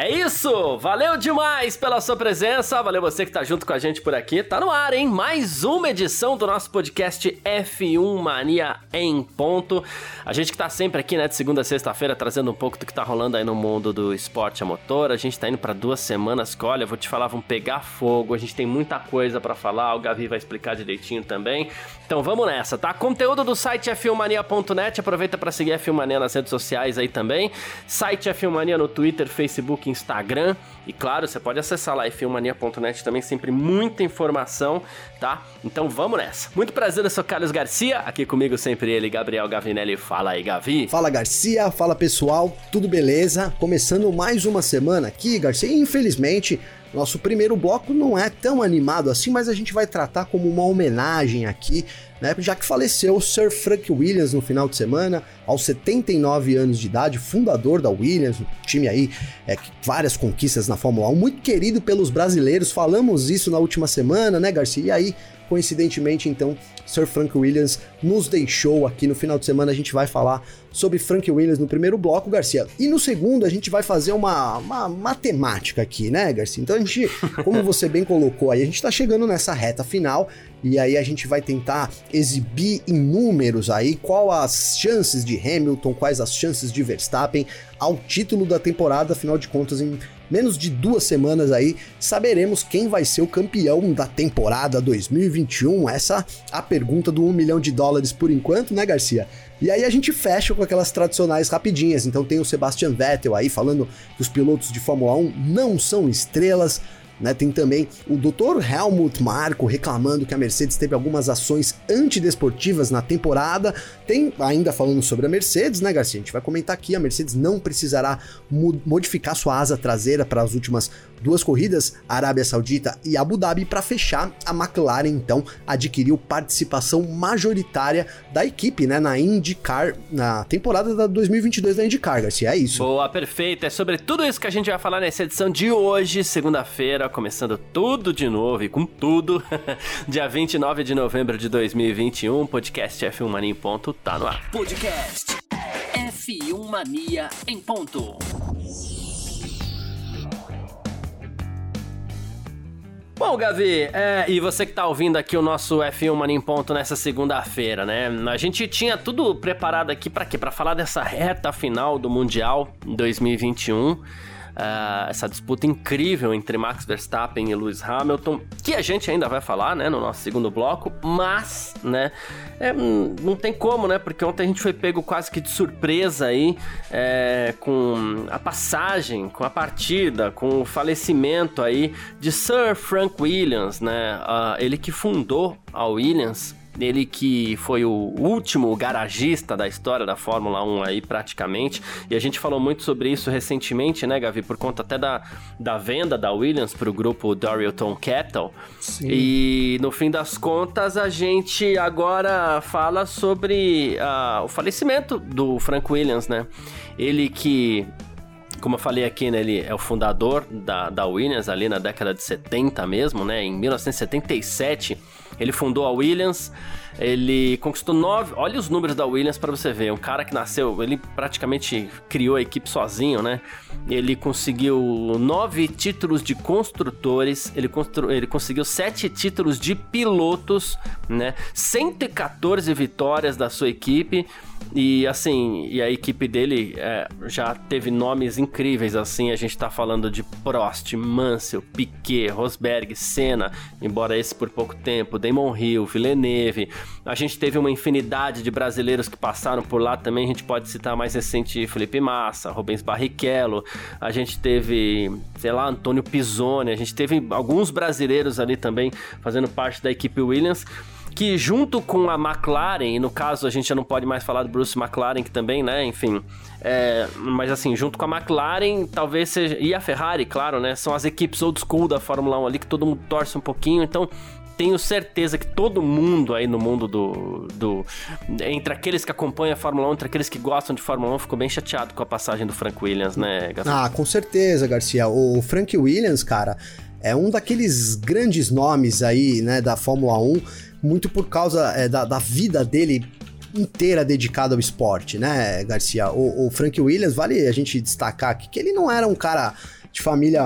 É isso! Valeu demais pela sua presença, valeu você que tá junto com a gente por aqui. Tá no ar, hein? Mais uma edição do nosso podcast F1 Mania em ponto. A gente que tá sempre aqui, né, de segunda a sexta-feira, trazendo um pouco do que tá rolando aí no mundo do esporte a motor. A gente tá indo para duas semanas que, olha, vou te falar, vão pegar fogo. A gente tem muita coisa para falar, o Gavi vai explicar direitinho também. Então vamos nessa, tá? Conteúdo do site f1mania.net, aproveita para seguir a F1 Mania nas redes sociais aí também. Site F1 Mania no Twitter, Facebook, Instagram. E claro, você pode acessar lá filmania.net também, sempre muita informação, tá? Então vamos nessa. Muito prazer, eu sou Carlos Garcia, aqui comigo sempre ele, Gabriel Gavinelli. Fala aí, Gavi. Fala Garcia, fala pessoal, tudo beleza? Começando mais uma semana aqui, Garcia. Infelizmente, nosso primeiro bloco não é tão animado assim, mas a gente vai tratar como uma homenagem aqui, né? Já que faleceu o Sir Frank Williams no final de semana, aos 79 anos de idade, fundador da Williams, um time aí, é, várias conquistas na Fórmula 1, muito querido pelos brasileiros, falamos isso na última semana, né, Garcia? E aí, coincidentemente, então, Sir Frank Williams nos deixou aqui no final de semana. A gente vai falar sobre Frank Williams no primeiro bloco, Garcia. E no segundo, a gente vai fazer uma, uma matemática aqui, né, Garcia? Então a gente, como você bem colocou aí, a gente tá chegando nessa reta final e aí a gente vai tentar exibir em números aí qual as chances de Hamilton, quais as chances de Verstappen ao título da temporada, afinal de contas, em menos de duas semanas aí, saberemos quem vai ser o campeão da temporada 2021. Essa a pergunta do 1 milhão de dólares por enquanto, né, Garcia? E aí a gente fecha com aquelas tradicionais rapidinhas. Então tem o Sebastian Vettel aí falando que os pilotos de Fórmula 1 não são estrelas. Né, tem também o Dr. Helmut Marko reclamando que a Mercedes teve algumas ações antidesportivas na temporada. Tem ainda falando sobre a Mercedes, né, Garcia? A gente vai comentar aqui: a Mercedes não precisará modificar sua asa traseira para as últimas duas corridas, Arábia Saudita e Abu Dhabi, para fechar. A McLaren então adquiriu participação majoritária da equipe, né, na IndyCar, na temporada da 2022 da IndyCar, Garcia. É isso. Boa, perfeito. É sobre tudo isso que a gente vai falar nessa edição de hoje, segunda-feira começando tudo de novo e com tudo. Dia 29 de novembro de 2021, podcast F1 Mania em ponto tá no ar. Podcast F1 Mania em ponto. Bom, Gavi, é, e você que tá ouvindo aqui o nosso F1 Mania em Ponto nessa segunda-feira, né? A gente tinha tudo preparado aqui para quê? Para falar dessa reta final do Mundial 2021 uh, essa disputa incrível entre Max Verstappen e Lewis Hamilton, que a gente ainda vai falar, né, no nosso segundo bloco, mas, né, é, não tem como, né, porque ontem a gente foi pego quase que de surpresa aí é, com a passagem, com a partida, com o falecimento aí de Sir Frank Williams, né, uh, ele que fundou a Williams ele que foi o último garagista da história da Fórmula 1 aí, praticamente. E a gente falou muito sobre isso recentemente, né, Gavi? Por conta até da, da venda da Williams para o grupo Dorilton Kettle. Sim. E no fim das contas, a gente agora fala sobre uh, o falecimento do Frank Williams, né? Ele que como eu falei aqui, né, ele é o fundador da, da Williams ali na década de 70 mesmo, né? Em 1977 ele fundou a Williams, ele conquistou nove. Olha os números da Williams para você ver. Um cara que nasceu, ele praticamente criou a equipe sozinho, né? Ele conseguiu nove títulos de construtores, ele, constru, ele conseguiu sete títulos de pilotos, né? 114 vitórias da sua equipe. E assim, e a equipe dele é, já teve nomes incríveis, assim, a gente tá falando de Prost, Mansell, Piquet, Rosberg, Senna, embora esse por pouco tempo, Damon Hill, Villeneuve. A gente teve uma infinidade de brasileiros que passaram por lá também, a gente pode citar mais recente Felipe Massa, Rubens Barrichello, a gente teve, sei lá, Antônio Pisoni, a gente teve alguns brasileiros ali também fazendo parte da equipe Williams que junto com a McLaren, e no caso a gente já não pode mais falar do Bruce McLaren, que também, né, enfim, é, mas assim, junto com a McLaren, talvez seja, e a Ferrari, claro, né, são as equipes old school da Fórmula 1 ali que todo mundo torce um pouquinho, então tenho certeza que todo mundo aí no mundo do, do. Entre aqueles que acompanham a Fórmula 1, entre aqueles que gostam de Fórmula 1, ficou bem chateado com a passagem do Frank Williams, né, Garcia? Ah, com certeza, Garcia. O Frank Williams, cara, é um daqueles grandes nomes aí, né, da Fórmula 1, muito por causa é, da, da vida dele inteira dedicada ao esporte, né, Garcia? O, o, Frank Williams, vale a gente destacar aqui que ele não era um cara de família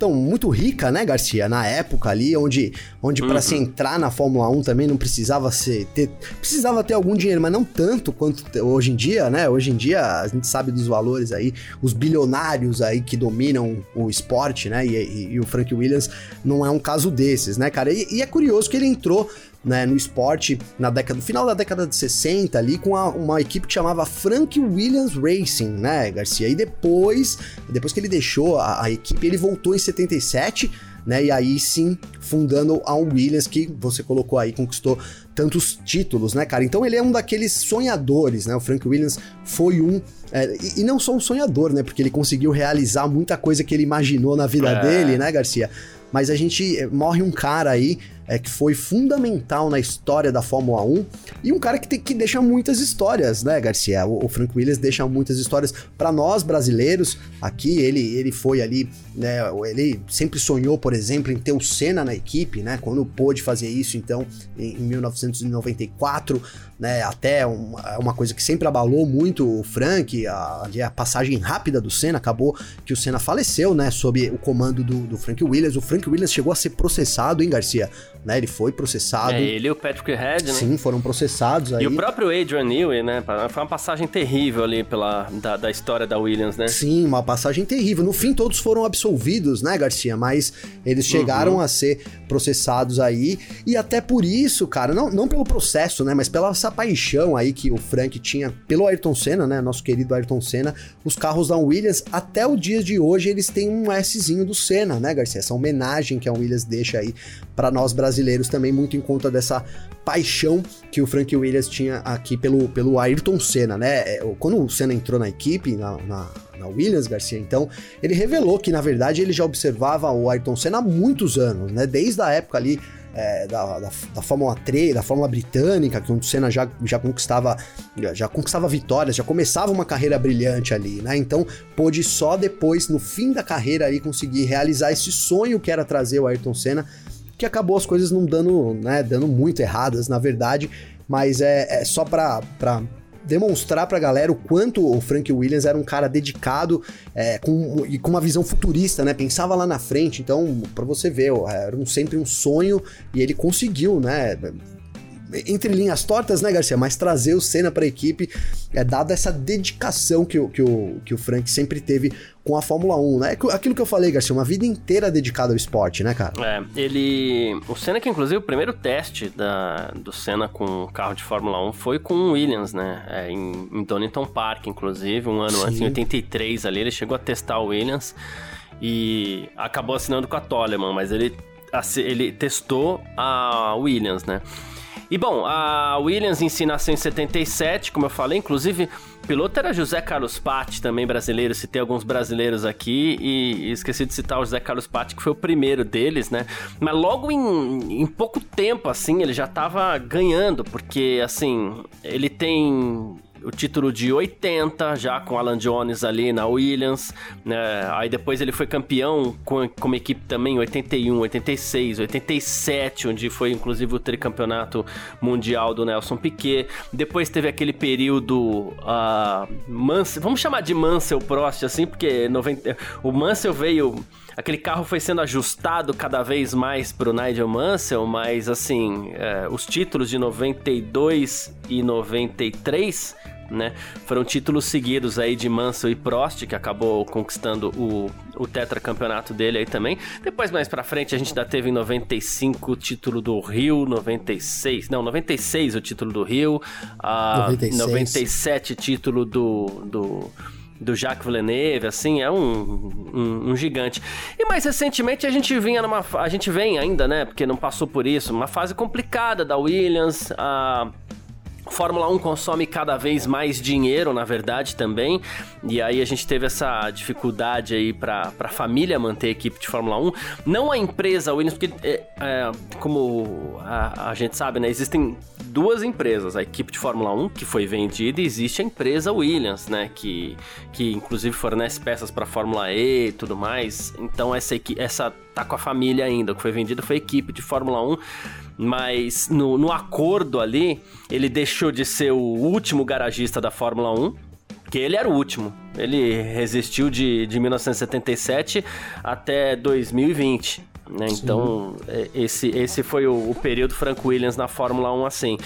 tão muito rica, né, Garcia? Na época ali, onde, onde uhum. para se entrar na Fórmula 1 também não precisava ser ter, precisava ter algum dinheiro, mas não tanto quanto hoje em dia, né? Hoje em dia a gente sabe dos valores aí, os bilionários aí que dominam o esporte, né? E, e, e o Frank Williams não é um caso desses, né, cara? E, e é curioso que ele entrou né, no esporte na década, no final da década de 60 ali com a, uma equipe que chamava Frank Williams Racing, né, Garcia? E depois, depois que ele deixou a, a equipe, ele voltou em 77, né? E aí sim, fundando a Williams que você colocou aí, conquistou tantos títulos, né, cara? Então ele é um daqueles sonhadores, né? O Frank Williams foi um é, e, e, não só um sonhador, né? Porque ele conseguiu realizar muita coisa que ele imaginou na vida é. dele, né, Garcia? Mas a gente eh, morre um cara aí é, que foi fundamental na história da Fórmula 1 e um cara que, tem, que deixa muitas histórias, né, Garcia? O, o Frank Williams deixa muitas histórias para nós brasileiros. Aqui ele, ele foi ali, né? Ele sempre sonhou, por exemplo, em ter o Senna na equipe, né? Quando pôde fazer isso, então, em, em 1994, né? Até uma, uma, coisa que sempre abalou muito o Frank, a, a passagem rápida do Senna, acabou que o Senna faleceu, né? Sob o comando do, do Frank Williams. O Frank Williams chegou a ser processado, hein, Garcia? Né? Ele foi processado. É, ele e o Patrick Head, né? Sim, foram processados aí. E o próprio Adrian Newey, né? Foi uma passagem terrível ali pela, da, da história da Williams, né? Sim, uma passagem terrível. No fim, todos foram absolvidos, né, Garcia? Mas eles chegaram uhum. a ser processados aí. E até por isso, cara, não, não pelo processo, né? Mas pela essa paixão aí que o Frank tinha pelo Ayrton Senna, né? Nosso querido Ayrton Senna. Os carros da Williams, até o dia de hoje, eles têm um Szinho do Senna, né, Garcia? Essa homenagem que a Williams deixa aí para nós brasileiros também, muito em conta dessa paixão que o Frank Williams tinha aqui pelo, pelo Ayrton Senna, né? É, quando o Senna entrou na equipe, na, na, na Williams, Garcia, então, ele revelou que, na verdade, ele já observava o Ayrton Senna há muitos anos, né? Desde a época ali é, da, da, da, Fórmula 3, da Fórmula Britânica, que o Senna já, já conquistava já conquistava vitórias, já começava uma carreira brilhante ali, né? Então pôde só depois, no fim da carreira aí, conseguir realizar esse sonho que era trazer o Ayrton Senna que acabou as coisas não dando, né, dando muito erradas, na verdade, mas é, é só pra, pra demonstrar pra galera o quanto o Frank Williams era um cara dedicado é, com, e com uma visão futurista, né? Pensava lá na frente, então, para você ver, era um, sempre um sonho e ele conseguiu, né? Entre linhas tortas, né, Garcia? Mas trazer o Senna para a equipe é dada essa dedicação que o, que, o, que o Frank sempre teve com a Fórmula 1, né? Aquilo que eu falei, Garcia, uma vida inteira dedicada ao esporte, né, cara? É, ele. O Senna, que inclusive o primeiro teste da, do Senna com carro de Fórmula 1 foi com o Williams, né? É, em, em Donington Park, inclusive, um ano Sim. antes, em 83 ali, ele chegou a testar o Williams e acabou assinando com a Toleman, mas ele, ele testou a Williams, né? E bom, a Williams em si em 77, como eu falei, inclusive o piloto era José Carlos Patti, também brasileiro, citei alguns brasileiros aqui e, esqueci de citar o José Carlos Patti, que foi o primeiro deles, né? Mas logo em, em pouco tempo, assim, ele já tava ganhando, porque, assim, ele tem o título de 80, já com Alan Jones ali na Williams, né? Aí depois ele foi campeão com, com uma equipe também em 81, 86, 87, onde foi inclusive o tricampeonato mundial do Nelson Piquet. Depois teve aquele período uh, Mansell, vamos chamar de Mansell Prost assim, porque 90, o Mansell veio aquele carro foi sendo ajustado cada vez mais pro Nigel Mansell, mas assim, é, os títulos de 92 e 93 né? Foram títulos seguidos aí de Mansell e Prost, que acabou conquistando o, o tetracampeonato dele aí também. Depois, mais pra frente, a gente ainda teve em 95 o título do Rio, 96, não, 96 o título do Rio, uh, 96. 97 título do, do do Jacques Villeneuve, assim, é um, um, um, gigante. E mais recentemente a gente vinha numa. A gente vem ainda, né? Porque não passou por isso, uma fase complicada da Williams. A, Fórmula 1 consome cada vez mais dinheiro, na verdade, também. E aí a gente teve essa dificuldade aí para a família manter a equipe de Fórmula 1. Não a empresa Williams, porque, é, é, como a, a, gente sabe, né? Existem duas empresas. A equipe de Fórmula 1, que foi vendida, e existe a empresa Williams, né? Que, que inclusive fornece peças para Fórmula E e tudo mais. Então essa, essa tá com a família ainda. O que foi vendido foi a equipe de Fórmula 1 mas no, no acordo ali, ele deixou de ser o último garagista da Fórmula 1, que ele era o último. Ele resistiu de, de 1977 até 2020. Né? Então, é, esse, esse foi o, o período Frank Williams na Fórmula 1 assim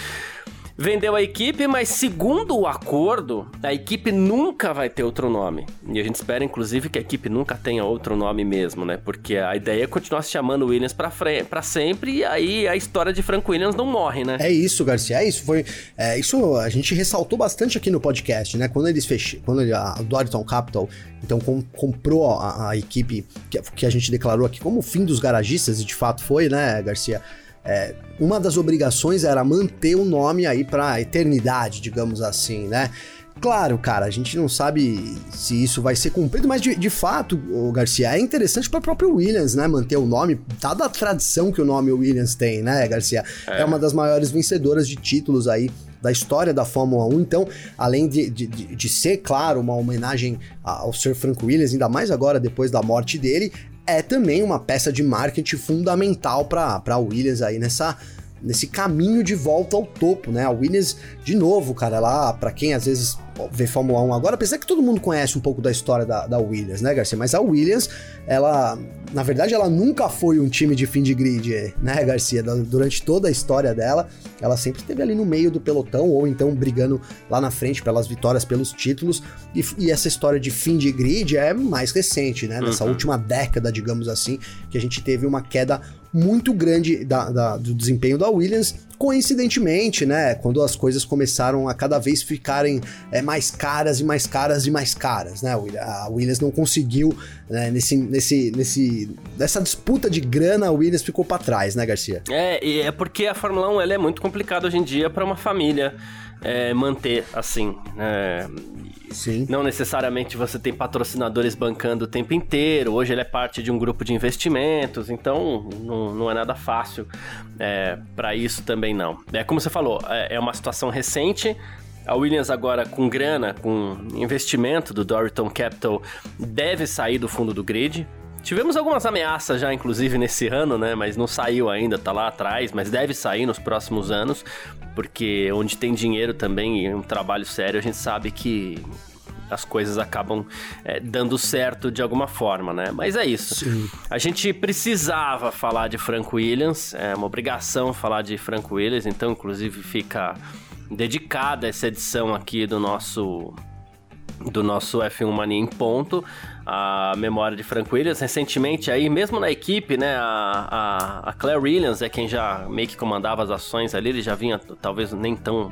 vendeu a equipe, mas segundo o acordo, a equipe nunca vai ter outro nome. E a gente espera, inclusive, que a equipe nunca tenha outro nome mesmo, né? Porque a ideia é continuar se chamando Williams pra, pra sempre e aí a história de Frank Williams não morre, né? É isso, Garcia, é isso. Foi, é, isso a gente ressaltou bastante aqui no podcast, né? Quando eles fecham, quando ele, a Doryton Capital então com, comprou a, a equipe que, que a gente declarou aqui como o fim dos garagistas, e de fato foi, né, Garcia? É, uma das obrigações era manter o nome aí pra eternidade, digamos assim, né? Claro, cara, a gente não sabe se isso vai ser cumprido, mas de, de fato, o Garcia, é interessante para o próprio Williams, né? Manter o nome, dada a tradição que o nome Williams tem, né, Garcia? É. é uma das maiores vencedoras de títulos aí da história da Fórmula 1. Então, além de, de, de, ser, claro, uma homenagem ao Sir Frank Williams, ainda mais agora depois da morte dele, é também uma peça de marketing fundamental para a Williams aí nessa nesse caminho de volta ao topo, né? A Williams, de novo, cara, lá, para quem às vezes vê Fórmula 1 agora, apesar que todo mundo conhece um pouco da história da, da Williams, né, Garcia? Mas a Williams, ela, na verdade, ela nunca foi um time de fim de grid, né, Garcia? Durante toda a história dela, ela sempre esteve ali no meio do pelotão, ou então brigando lá na frente pelas vitórias, pelos títulos. E, e essa história de fim de grid é mais recente, né? Nessa uhum. última década, digamos assim, que a gente teve uma queda muito grande da, da, do desempenho da Williams. Coincidentemente, né? Quando as coisas começaram a cada vez ficarem é, mais caras e mais caras e mais caras, né? A Williams não conseguiu, né, nesse, nesse, nesse, nessa disputa de grana, a Williams ficou para trás, né, Garcia? É, e é porque a Fórmula 1 ela é muito complicada hoje em dia para uma família é, manter assim. É, Sim. Não necessariamente você tem patrocinadores bancando o tempo inteiro. Hoje ele é parte de um grupo de investimentos, então não, não é nada fácil é, para isso também não. É como você falou, é, é uma situação recente. A Williams agora com grana, com investimento do Doriton Capital, deve sair do fundo do grid. Tivemos algumas ameaças já, inclusive, nesse ano, né? Mas não saiu ainda, tá lá atrás, mas deve sair nos próximos anos, porque onde tem dinheiro também e um trabalho sério, a gente sabe que as coisas acabam é, dando certo de alguma forma, né? Mas é isso. Sim. A gente precisava falar de Frank Williams, é uma obrigação falar de Frank Williams, então, inclusive, fica dedicada essa edição aqui do nosso do nosso F1 Mania em ponto, a memória de Frank Williams. Recentemente aí, mesmo na equipe, né, a, a, a Claire Williams é quem já meio que comandava as ações ali, ele já vinha talvez nem tão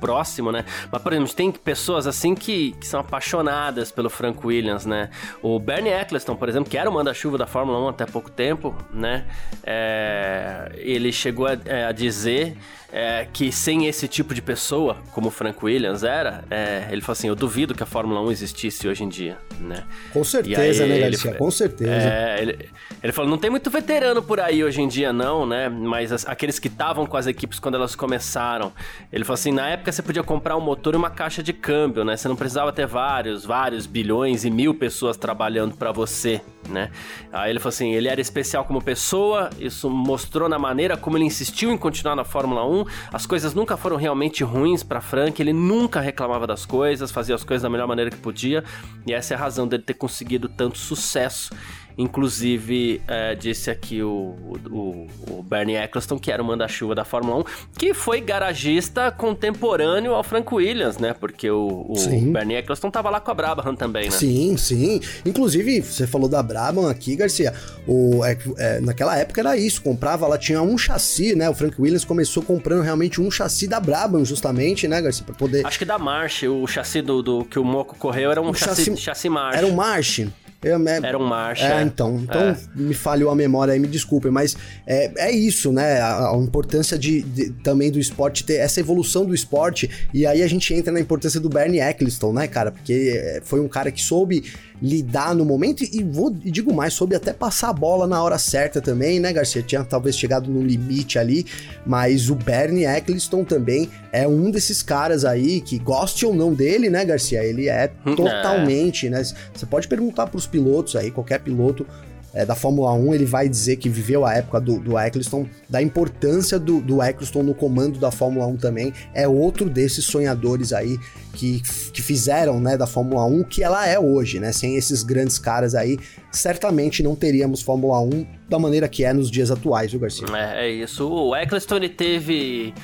próximo, né? Mas, por exemplo, tem pessoas assim que, que são apaixonadas pelo Frank Williams, né? O Bernie Eccleston, por exemplo, que era o manda-chuva da Fórmula 1 até pouco tempo, né? É, ele chegou a, é, a dizer é, que sem esse tipo de pessoa, como o Frank Williams era, é, ele falou assim: eu duvido que a Fórmula 1 existisse hoje em dia, né? Com certeza, né, Garcia? Ele, Com certeza. É, ele, ele falou: não tem muito veterano por aí hoje em dia, não, né? Mas as, aqueles que estavam com as equipes quando elas começaram. Ele falou assim: na época você podia comprar um motor e uma caixa de câmbio, né? Você não precisava ter vários, vários bilhões e mil pessoas trabalhando para você, né? Aí ele falou assim: ele era especial como pessoa, isso mostrou na maneira como ele insistiu em continuar na Fórmula 1 as coisas nunca foram realmente ruins para Frank, ele nunca reclamava das coisas, fazia as coisas da melhor maneira que podia, e essa é a razão dele ter conseguido tanto sucesso. Inclusive, é, disse aqui o, o, o, Bernie Eccleston, que era o manda-chuva da Fórmula 1, que foi garagista contemporâneo ao Frank Williams, né? Porque o, o Bernie Eccleston tava lá com a Brabham também, né? Sim, sim. Inclusive, você falou da Brabham aqui, Garcia. O, é, é, naquela época era isso, comprava, ela tinha um chassi, né? O Frank Williams começou comprando realmente um chassi da Brabham, justamente, né, Garcia? Pra poder... Acho que da March, o chassi do, do que o Moco correu era um chassi, chassi, chassi March. Era um March. Eu, é, Era um marcha. É, então. Então é. me falhou a memória aí, me desculpem, mas é, é isso, né? A, a importância de, de, também do esporte ter essa evolução do esporte. E aí a gente entra na importância do Bernie Eccleston, né, cara? Porque é, foi um cara que soube lidar no momento e, vou, e digo mais, soube até passar a bola na hora certa também, né, Garcia? Tinha talvez chegado no limite ali, mas o Bernie Eccleston também é um desses caras aí que goste ou não dele, né, Garcia? Ele é totalmente, né? Você pode perguntar pros pilotos aí, qualquer piloto é, da Fórmula 1, ele vai dizer que viveu a época do, do Eccleston, da importância do, do Eccleston no comando da Fórmula 1 também. É outro desses sonhadores aí que, que fizeram né, da Fórmula 1 que ela é hoje, né? Sem esses grandes caras aí, certamente não teríamos Fórmula 1 da maneira que é nos dias atuais, viu, Garcia? É, é isso. O Eccleston ele teve.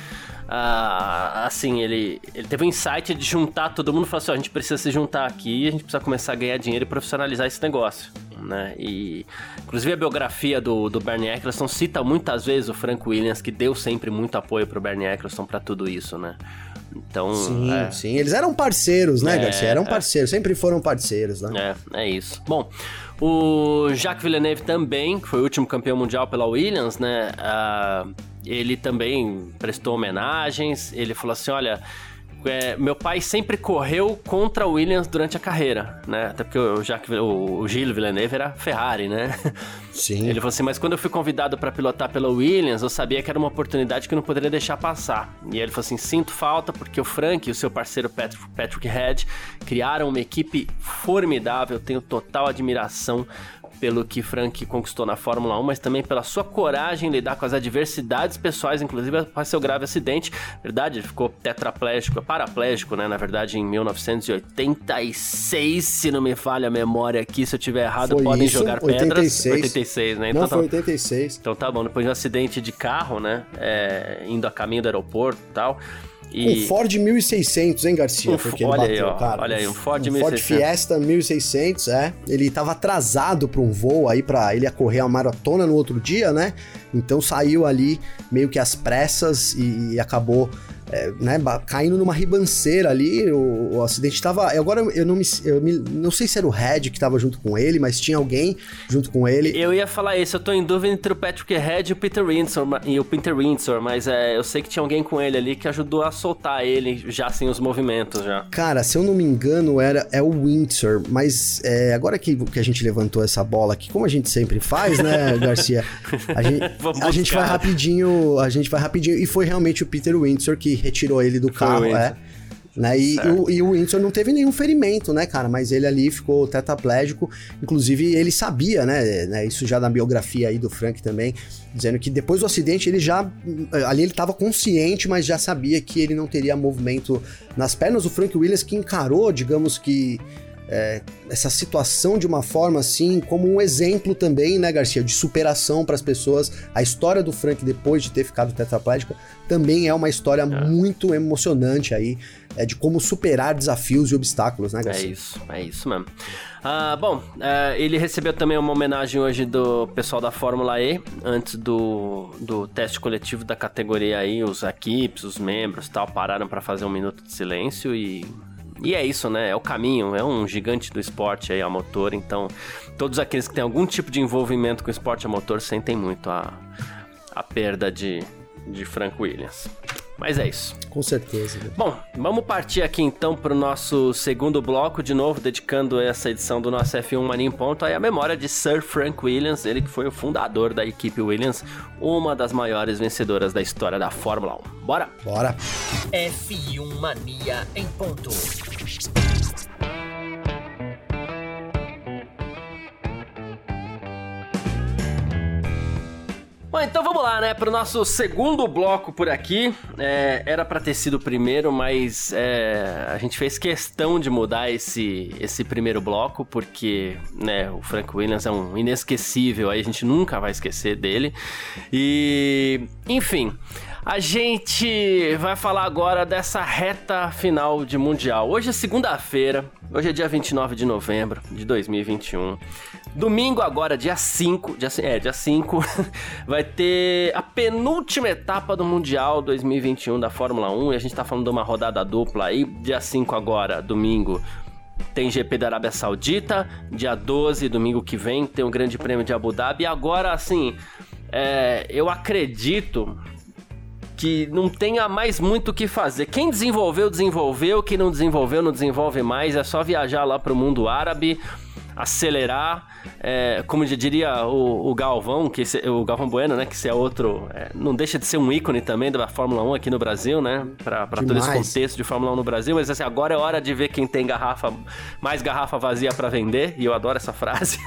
Uh, assim, ele, ele teve um insight de juntar todo mundo e falou assim: ó, a gente precisa se juntar aqui, a gente precisa começar a ganhar dinheiro e profissionalizar esse negócio né? E inclusive a biografia do, do Bernie Eccleston cita muitas vezes o Frank Williams, que deu sempre muito apoio pro Bernie Eccleston para tudo isso, né? Então, sim, é... sim, eles eram parceiros, né, é, Garcia? Eram é. parceiros, sempre foram parceiros, né? É, é isso. Bom, o Jacques Villeneuve também, que foi o último campeão mundial pela Williams, né? Uh, ele também prestou homenagens. Ele falou assim: olha, é, meu pai sempre correu contra o Williams durante a carreira, né? Até porque o, Jacques, o, Gilles Villeneuve era Ferrari, né? Sim. Ele falou assim, mas quando eu fui convidado para pilotar pela Williams, eu sabia que era uma oportunidade que eu não poderia deixar passar. E ele falou assim, sinto falta porque o Frank e o seu parceiro Patrick, Patrick Head criaram uma equipe formidável, tenho total admiração pelo que Frank conquistou na Fórmula 1, mas também pela sua coragem em lidar com as adversidades pessoais, inclusive após seu grave acidente. Verdade, ele ficou tetraplégico, paraplégico, né? Na verdade, em 1986, se não me falha a memória aqui, se eu tiver errado, foi podem isso? jogar 86. pedras. 86, né? Então, não, tá... foi 86. Então tá bom, depois de um acidente de carro, né? É, indo a caminho do aeroporto e tal. E... Um Ford 1600, hein, Garcia? Um, porque olha bateu, aí, ó, cara. Olha aí, um Ford um 1600. Ford Fiesta 1600, é. Ele tava atrasado para um voo aí para ele ia correr a maratona no outro dia, né? Então saiu ali meio que às pressas e, e acabou é, né, caindo numa ribanceira ali, o, o acidente estava. Agora eu não me, eu me, Não sei se era o Red que estava junto com ele, mas tinha alguém junto com ele. Eu ia falar isso, eu tô em dúvida entre o Patrick Red e o Peter Windsor, e o Peter Windsor, mas é, eu sei que tinha alguém com ele ali que ajudou a soltar ele já sem os movimentos já. Cara, se eu não me engano, era é o Windsor, mas é, agora que, que a gente levantou essa bola aqui, como a gente sempre faz, né, Garcia? A gente, a gente vai rapidinho, a gente vai rapidinho, e foi realmente o Peter Windsor que retirou ele do carro, é. Né? E, o, e o Windsor não teve nenhum ferimento, né, cara? Mas ele ali ficou tetraplégico. Inclusive, ele sabia, né, né? Isso já na biografia aí do Frank também, dizendo que depois do acidente ele já. Ali ele estava consciente, mas já sabia que ele não teria movimento nas pernas. O Frank Williams que encarou, digamos que é, essa situação de uma forma assim, como um exemplo também, né, Garcia, de superação para as pessoas. A história do Frank depois de ter ficado tetraplégico também é uma história é. muito emocionante aí, é, de como superar desafios e obstáculos, né, Garcia? É isso, é isso mesmo. Ah, bom, é, ele recebeu também uma homenagem hoje do pessoal da Fórmula E, antes do, do teste coletivo da categoria aí, os equipes, os membros tal, pararam para fazer um minuto de silêncio e e é isso, né? É o caminho, é um gigante do esporte aí a motor, então todos aqueles que têm algum tipo de envolvimento com esporte a motor sentem muito a, a perda de, de Frank Williams. Mas é isso. Com certeza. Né? Bom, vamos partir aqui então para o nosso segundo bloco, de novo, dedicando essa edição do nosso F1 Mania em Ponto aí a memória de Sir Frank Williams, ele que foi o fundador da equipe Williams, uma das maiores vencedoras da história da Fórmula 1. Bora? Bora. F1 Mania em Ponto. Bom, então vamos lá, né? Para o nosso segundo bloco por aqui. É, era para ter sido o primeiro, mas é, a gente fez questão de mudar esse, esse primeiro bloco, porque né, o Frank Williams é um inesquecível, aí a gente nunca vai esquecer dele. E, enfim. A gente vai falar agora dessa reta final de Mundial. Hoje é segunda-feira, hoje é dia 29 de novembro de 2021. Domingo agora, dia 5, dia, é, dia 5, vai ter a penúltima etapa do Mundial 2021 da Fórmula 1 e a gente tá falando de uma rodada dupla aí, dia 5 agora, domingo, tem GP da Arábia Saudita, dia 12, domingo que vem, tem o Grande Prêmio de Abu Dhabi. E agora, assim, é, eu acredito que não tenha mais muito o que fazer. Quem desenvolveu, desenvolveu. Quem não desenvolveu, não desenvolve mais. É só viajar lá para o mundo árabe acelerar, é, como já diria o, o, Galvão, que o Galvão Bueno, né, que esse é outro, é, não deixa de ser um ícone também da Fórmula 1 aqui no Brasil, né, para todo esse contexto de Fórmula 1 no Brasil, mas assim, agora é hora de ver quem tem garrafa, mais garrafa vazia para vender, e eu adoro essa frase,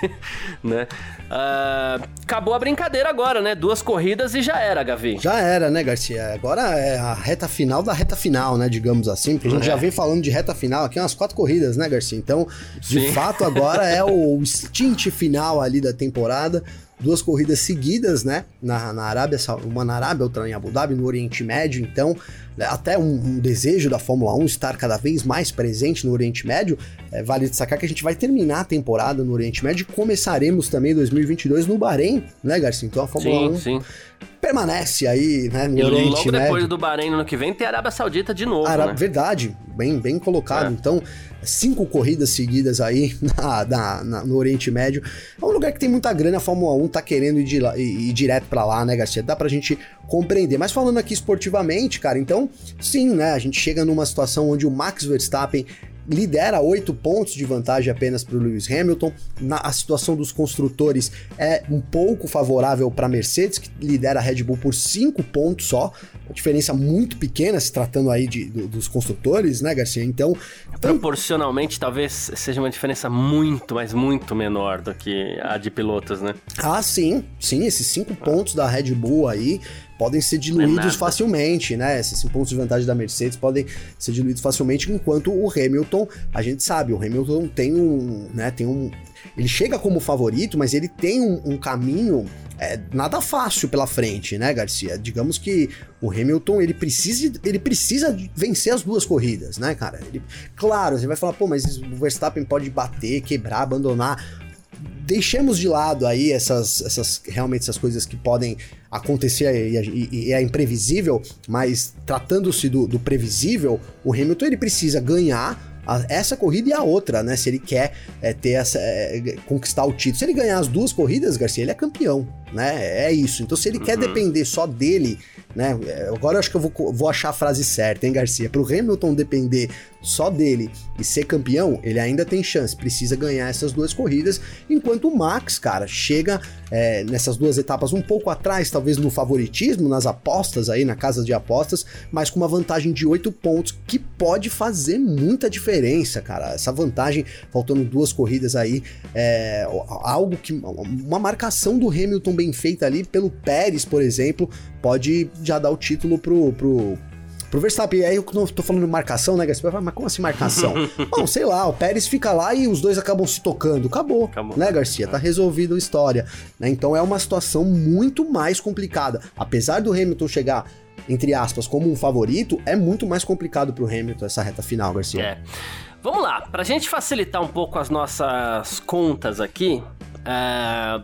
né. Uh, acabou a brincadeira agora, né, duas corridas e já era, Gavi. Já era, né, Garcia, agora é a reta final da reta final, né, digamos assim, porque a gente é. já vem falando de reta final aqui umas quatro corridas, né, Garcia, então, de Sim. fato, agora é o stint final ali da temporada. Duas corridas seguidas, né? Na, na Arábia, uma na Arábia, outra em Abu Dhabi, no Oriente Médio. Então, né, até um, um, desejo da Fórmula 1 estar cada vez mais presente no Oriente Médio. É, vale destacar que a gente vai terminar a temporada no Oriente Médio e começaremos também 2022 no Bahrein, né, Garcia? Então a Fórmula sim, 1 sim. Permanece aí, né, no e Oriente logo Médio. depois do Bahrein no ano que vem tem a Arábia Saudita de novo, Ara... né? Verdade, bem, bem colocado. É. Então, cinco corridas seguidas aí na, na, na, no Oriente Médio. É um lugar que tem muita grana, a Fórmula 1 tá querendo ir, de lá, ir, ir direto para lá, né, Garcia? Dá pra gente compreender. Mas falando aqui esportivamente, cara, então, sim, né, a gente chega numa situação onde o Max Verstappen lidera oito pontos de vantagem apenas para o Lewis Hamilton. Na, a situação dos construtores é um pouco favorável para a Mercedes, que lidera a Red Bull por cinco pontos só. Uma diferença muito pequena se tratando aí de, do, dos construtores, né, Garcia? Então. Proporcionalmente, talvez seja uma diferença muito, mas muito menor do que a de pilotos, né? Ah, sim, sim, esses cinco pontos da Red Bull aí podem ser diluídos é facilmente, né? Esses pontos de vantagem da Mercedes podem ser diluídos facilmente, enquanto o Hamilton, a gente sabe, o Hamilton tem um, né, tem um ele chega como favorito, mas ele tem um, um caminho é, nada fácil pela frente, né, Garcia? Digamos que o Hamilton ele precisa, ele precisa vencer as duas corridas, né, cara? Ele, claro, você vai falar, pô, mas o Verstappen pode bater, quebrar, abandonar deixemos de lado aí essas, essas realmente essas coisas que podem acontecer e, e, e é imprevisível, mas tratando-se do, do, previsível, o Hamilton ele precisa ganhar essa corrida e a outra, né? Se ele quer é, ter essa, é, conquistar o título. Se ele ganhar as duas corridas, Garcia, ele é campeão, né? É isso. Então, se ele uhum. quer depender só dele, né? Agora eu acho que eu vou, vou achar a frase certa, hein, Garcia? Para o Hamilton depender só dele e ser campeão, ele ainda tem chance, precisa ganhar essas duas corridas, enquanto o Max, cara, chega é, nessas duas etapas um pouco atrás, talvez no favoritismo, nas apostas aí, na casa de apostas, mas com uma vantagem de oito pontos que pode fazer muita diferença, cara. Essa vantagem, faltando duas corridas aí, é algo que. Uma marcação do Hamilton bem feita ali pelo Pérez, por exemplo, pode já dar o título pro, pro, pro Verstappen. E aí eu não tô falando marcação, né, Garcia? Mas como assim marcação? Bom, sei lá, o Pérez fica lá e os dois acabam se tocando. Acabou, Acabou. né, Garcia? Tá resolvido a história. Né? Então é uma situação muito mais complicada. Apesar do Hamilton chegar entre aspas, como um favorito, é muito mais complicado pro Hamilton essa reta final, Garcia. É. Vamos lá, pra gente facilitar um pouco as nossas contas aqui, é,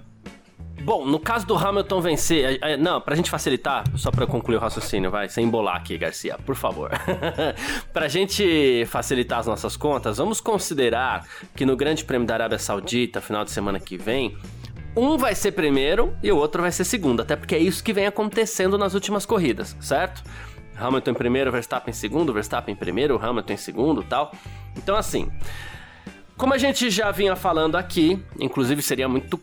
Bom, no caso do Hamilton vencer. É, é, não, pra gente facilitar, só pra concluir o raciocínio, vai, sem embolar aqui, Garcia, por favor. pra gente facilitar as nossas contas, vamos considerar que no Grande Prêmio da Arábia Saudita, final de semana que vem, um vai ser primeiro e o outro vai ser segundo, até porque é isso que vem acontecendo nas últimas corridas, certo? Hamilton em primeiro, Verstappen em segundo, Verstappen em primeiro, Hamilton em segundo tal. Então, assim, como a gente já vinha falando aqui, inclusive seria muito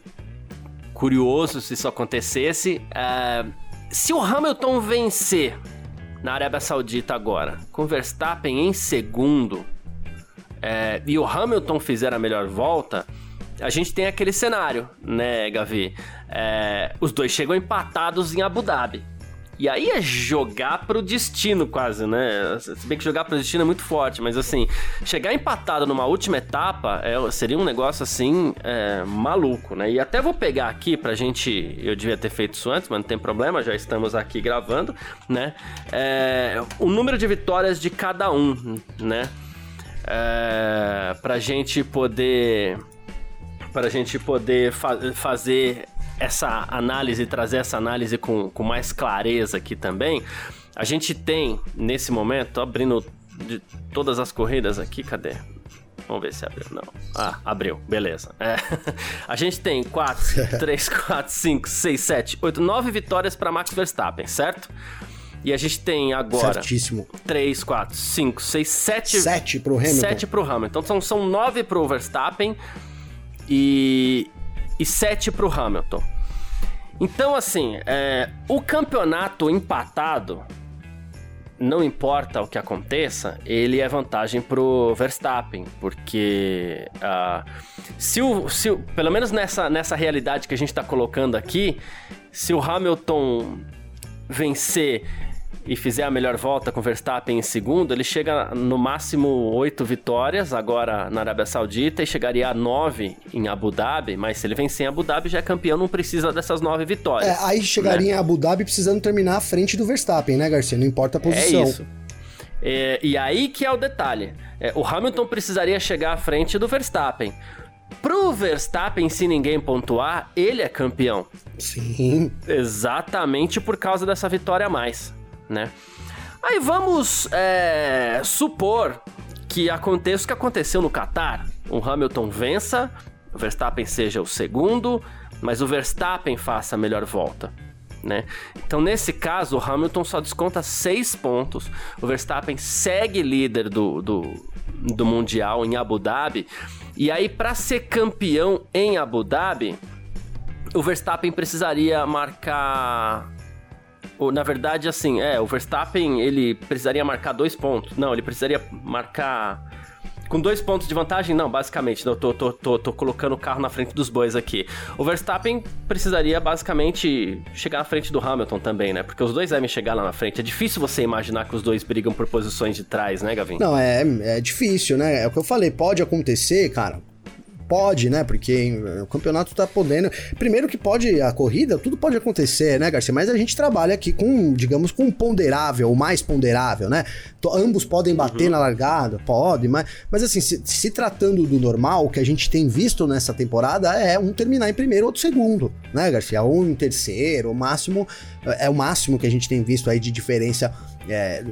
curioso se isso acontecesse. Uh, se o Hamilton vencer na Arábia Saudita agora, com Verstappen em segundo, é, e o Hamilton fizer a melhor volta, a gente tem aquele cenário, né, Gavi? É, os dois chegam empatados em Abu Dhabi. E aí é jogar pro destino, quase, né? Se bem que jogar pro destino é muito forte, mas assim, chegar empatado numa última etapa é, seria um negócio assim, é, maluco, né? E até vou pegar aqui pra gente. Eu devia ter feito isso antes, mas não tem problema, já estamos aqui gravando, né? É, o número de vitórias de cada um, né? É, pra gente poder. Pra gente poder fa fazer essa análise, trazer essa análise com, com mais clareza aqui também, a gente tem, nesse momento, abrindo de todas as corridas aqui, cadê? Vamos ver se abriu. Não. Ah, abriu. Beleza. É. A gente tem 4, 3, 4, 5, 6, 7, 8, 9 vitórias para Max Verstappen, certo? E a gente tem agora. Certíssimo. 3, 4, 5, 6, 7. 7 pro Hamilton. 7 pro Hamilton. Então são, são 9 pro Verstappen e. e 7 pro Hamilton. Então, assim, é, o campeonato empatado, não importa o que aconteça, ele é vantagem pro Verstappen, porque uh, se, o, se o, pelo menos nessa, nessa realidade que a gente está colocando aqui, se o Hamilton vencer e fizer a melhor volta com Verstappen em segundo, ele chega no máximo oito vitórias agora na Arábia Saudita e chegaria a nove em Abu Dhabi, mas se ele vencer em Abu Dhabi já é campeão, não precisa dessas nove vitórias. É, aí chegaria né? em Abu Dhabi precisando terminar à frente do Verstappen, né, Garcia? Não importa a posição. É isso. É, e aí que é o detalhe. É, o Hamilton precisaria chegar à frente do Verstappen. Pro Verstappen, se ninguém pontuar, ele é campeão. Sim. Exatamente por causa dessa vitória a mais né? Aí vamos é, supor que aconteça o que aconteceu no Qatar. O Hamilton vença, o Verstappen seja o segundo, mas o Verstappen faça a melhor volta. Né? Então, nesse caso, o Hamilton só desconta seis pontos. O Verstappen segue líder do, do, do Mundial em Abu Dhabi. E aí, para ser campeão em Abu Dhabi, o Verstappen precisaria marcar na verdade, assim, é, o Verstappen, ele precisaria marcar dois pontos. Não, ele precisaria marcar. Com dois pontos de vantagem? Não, basicamente. Eu tô, tô, tô, tô colocando o carro na frente dos bois aqui. O Verstappen precisaria, basicamente, chegar na frente do Hamilton também, né? Porque os dois devem chegar lá na frente. É difícil você imaginar que os dois brigam por posições de trás, né, Gavin? Não, é, é difícil, né? É o que eu falei. Pode acontecer, cara pode, né? Porque o campeonato tá podendo. Primeiro que pode a corrida, tudo pode acontecer, né, Garcia? Mas a gente trabalha aqui com, digamos, com ponderável, o mais ponderável, né? Ambos podem bater uhum. na largada, pode, mas, mas assim, se, se, tratando do normal, o que a gente tem visto nessa temporada é um terminar em primeiro, outro segundo, né, Garcia? Um em terceiro, o máximo, é o máximo que a gente tem visto aí de diferença é,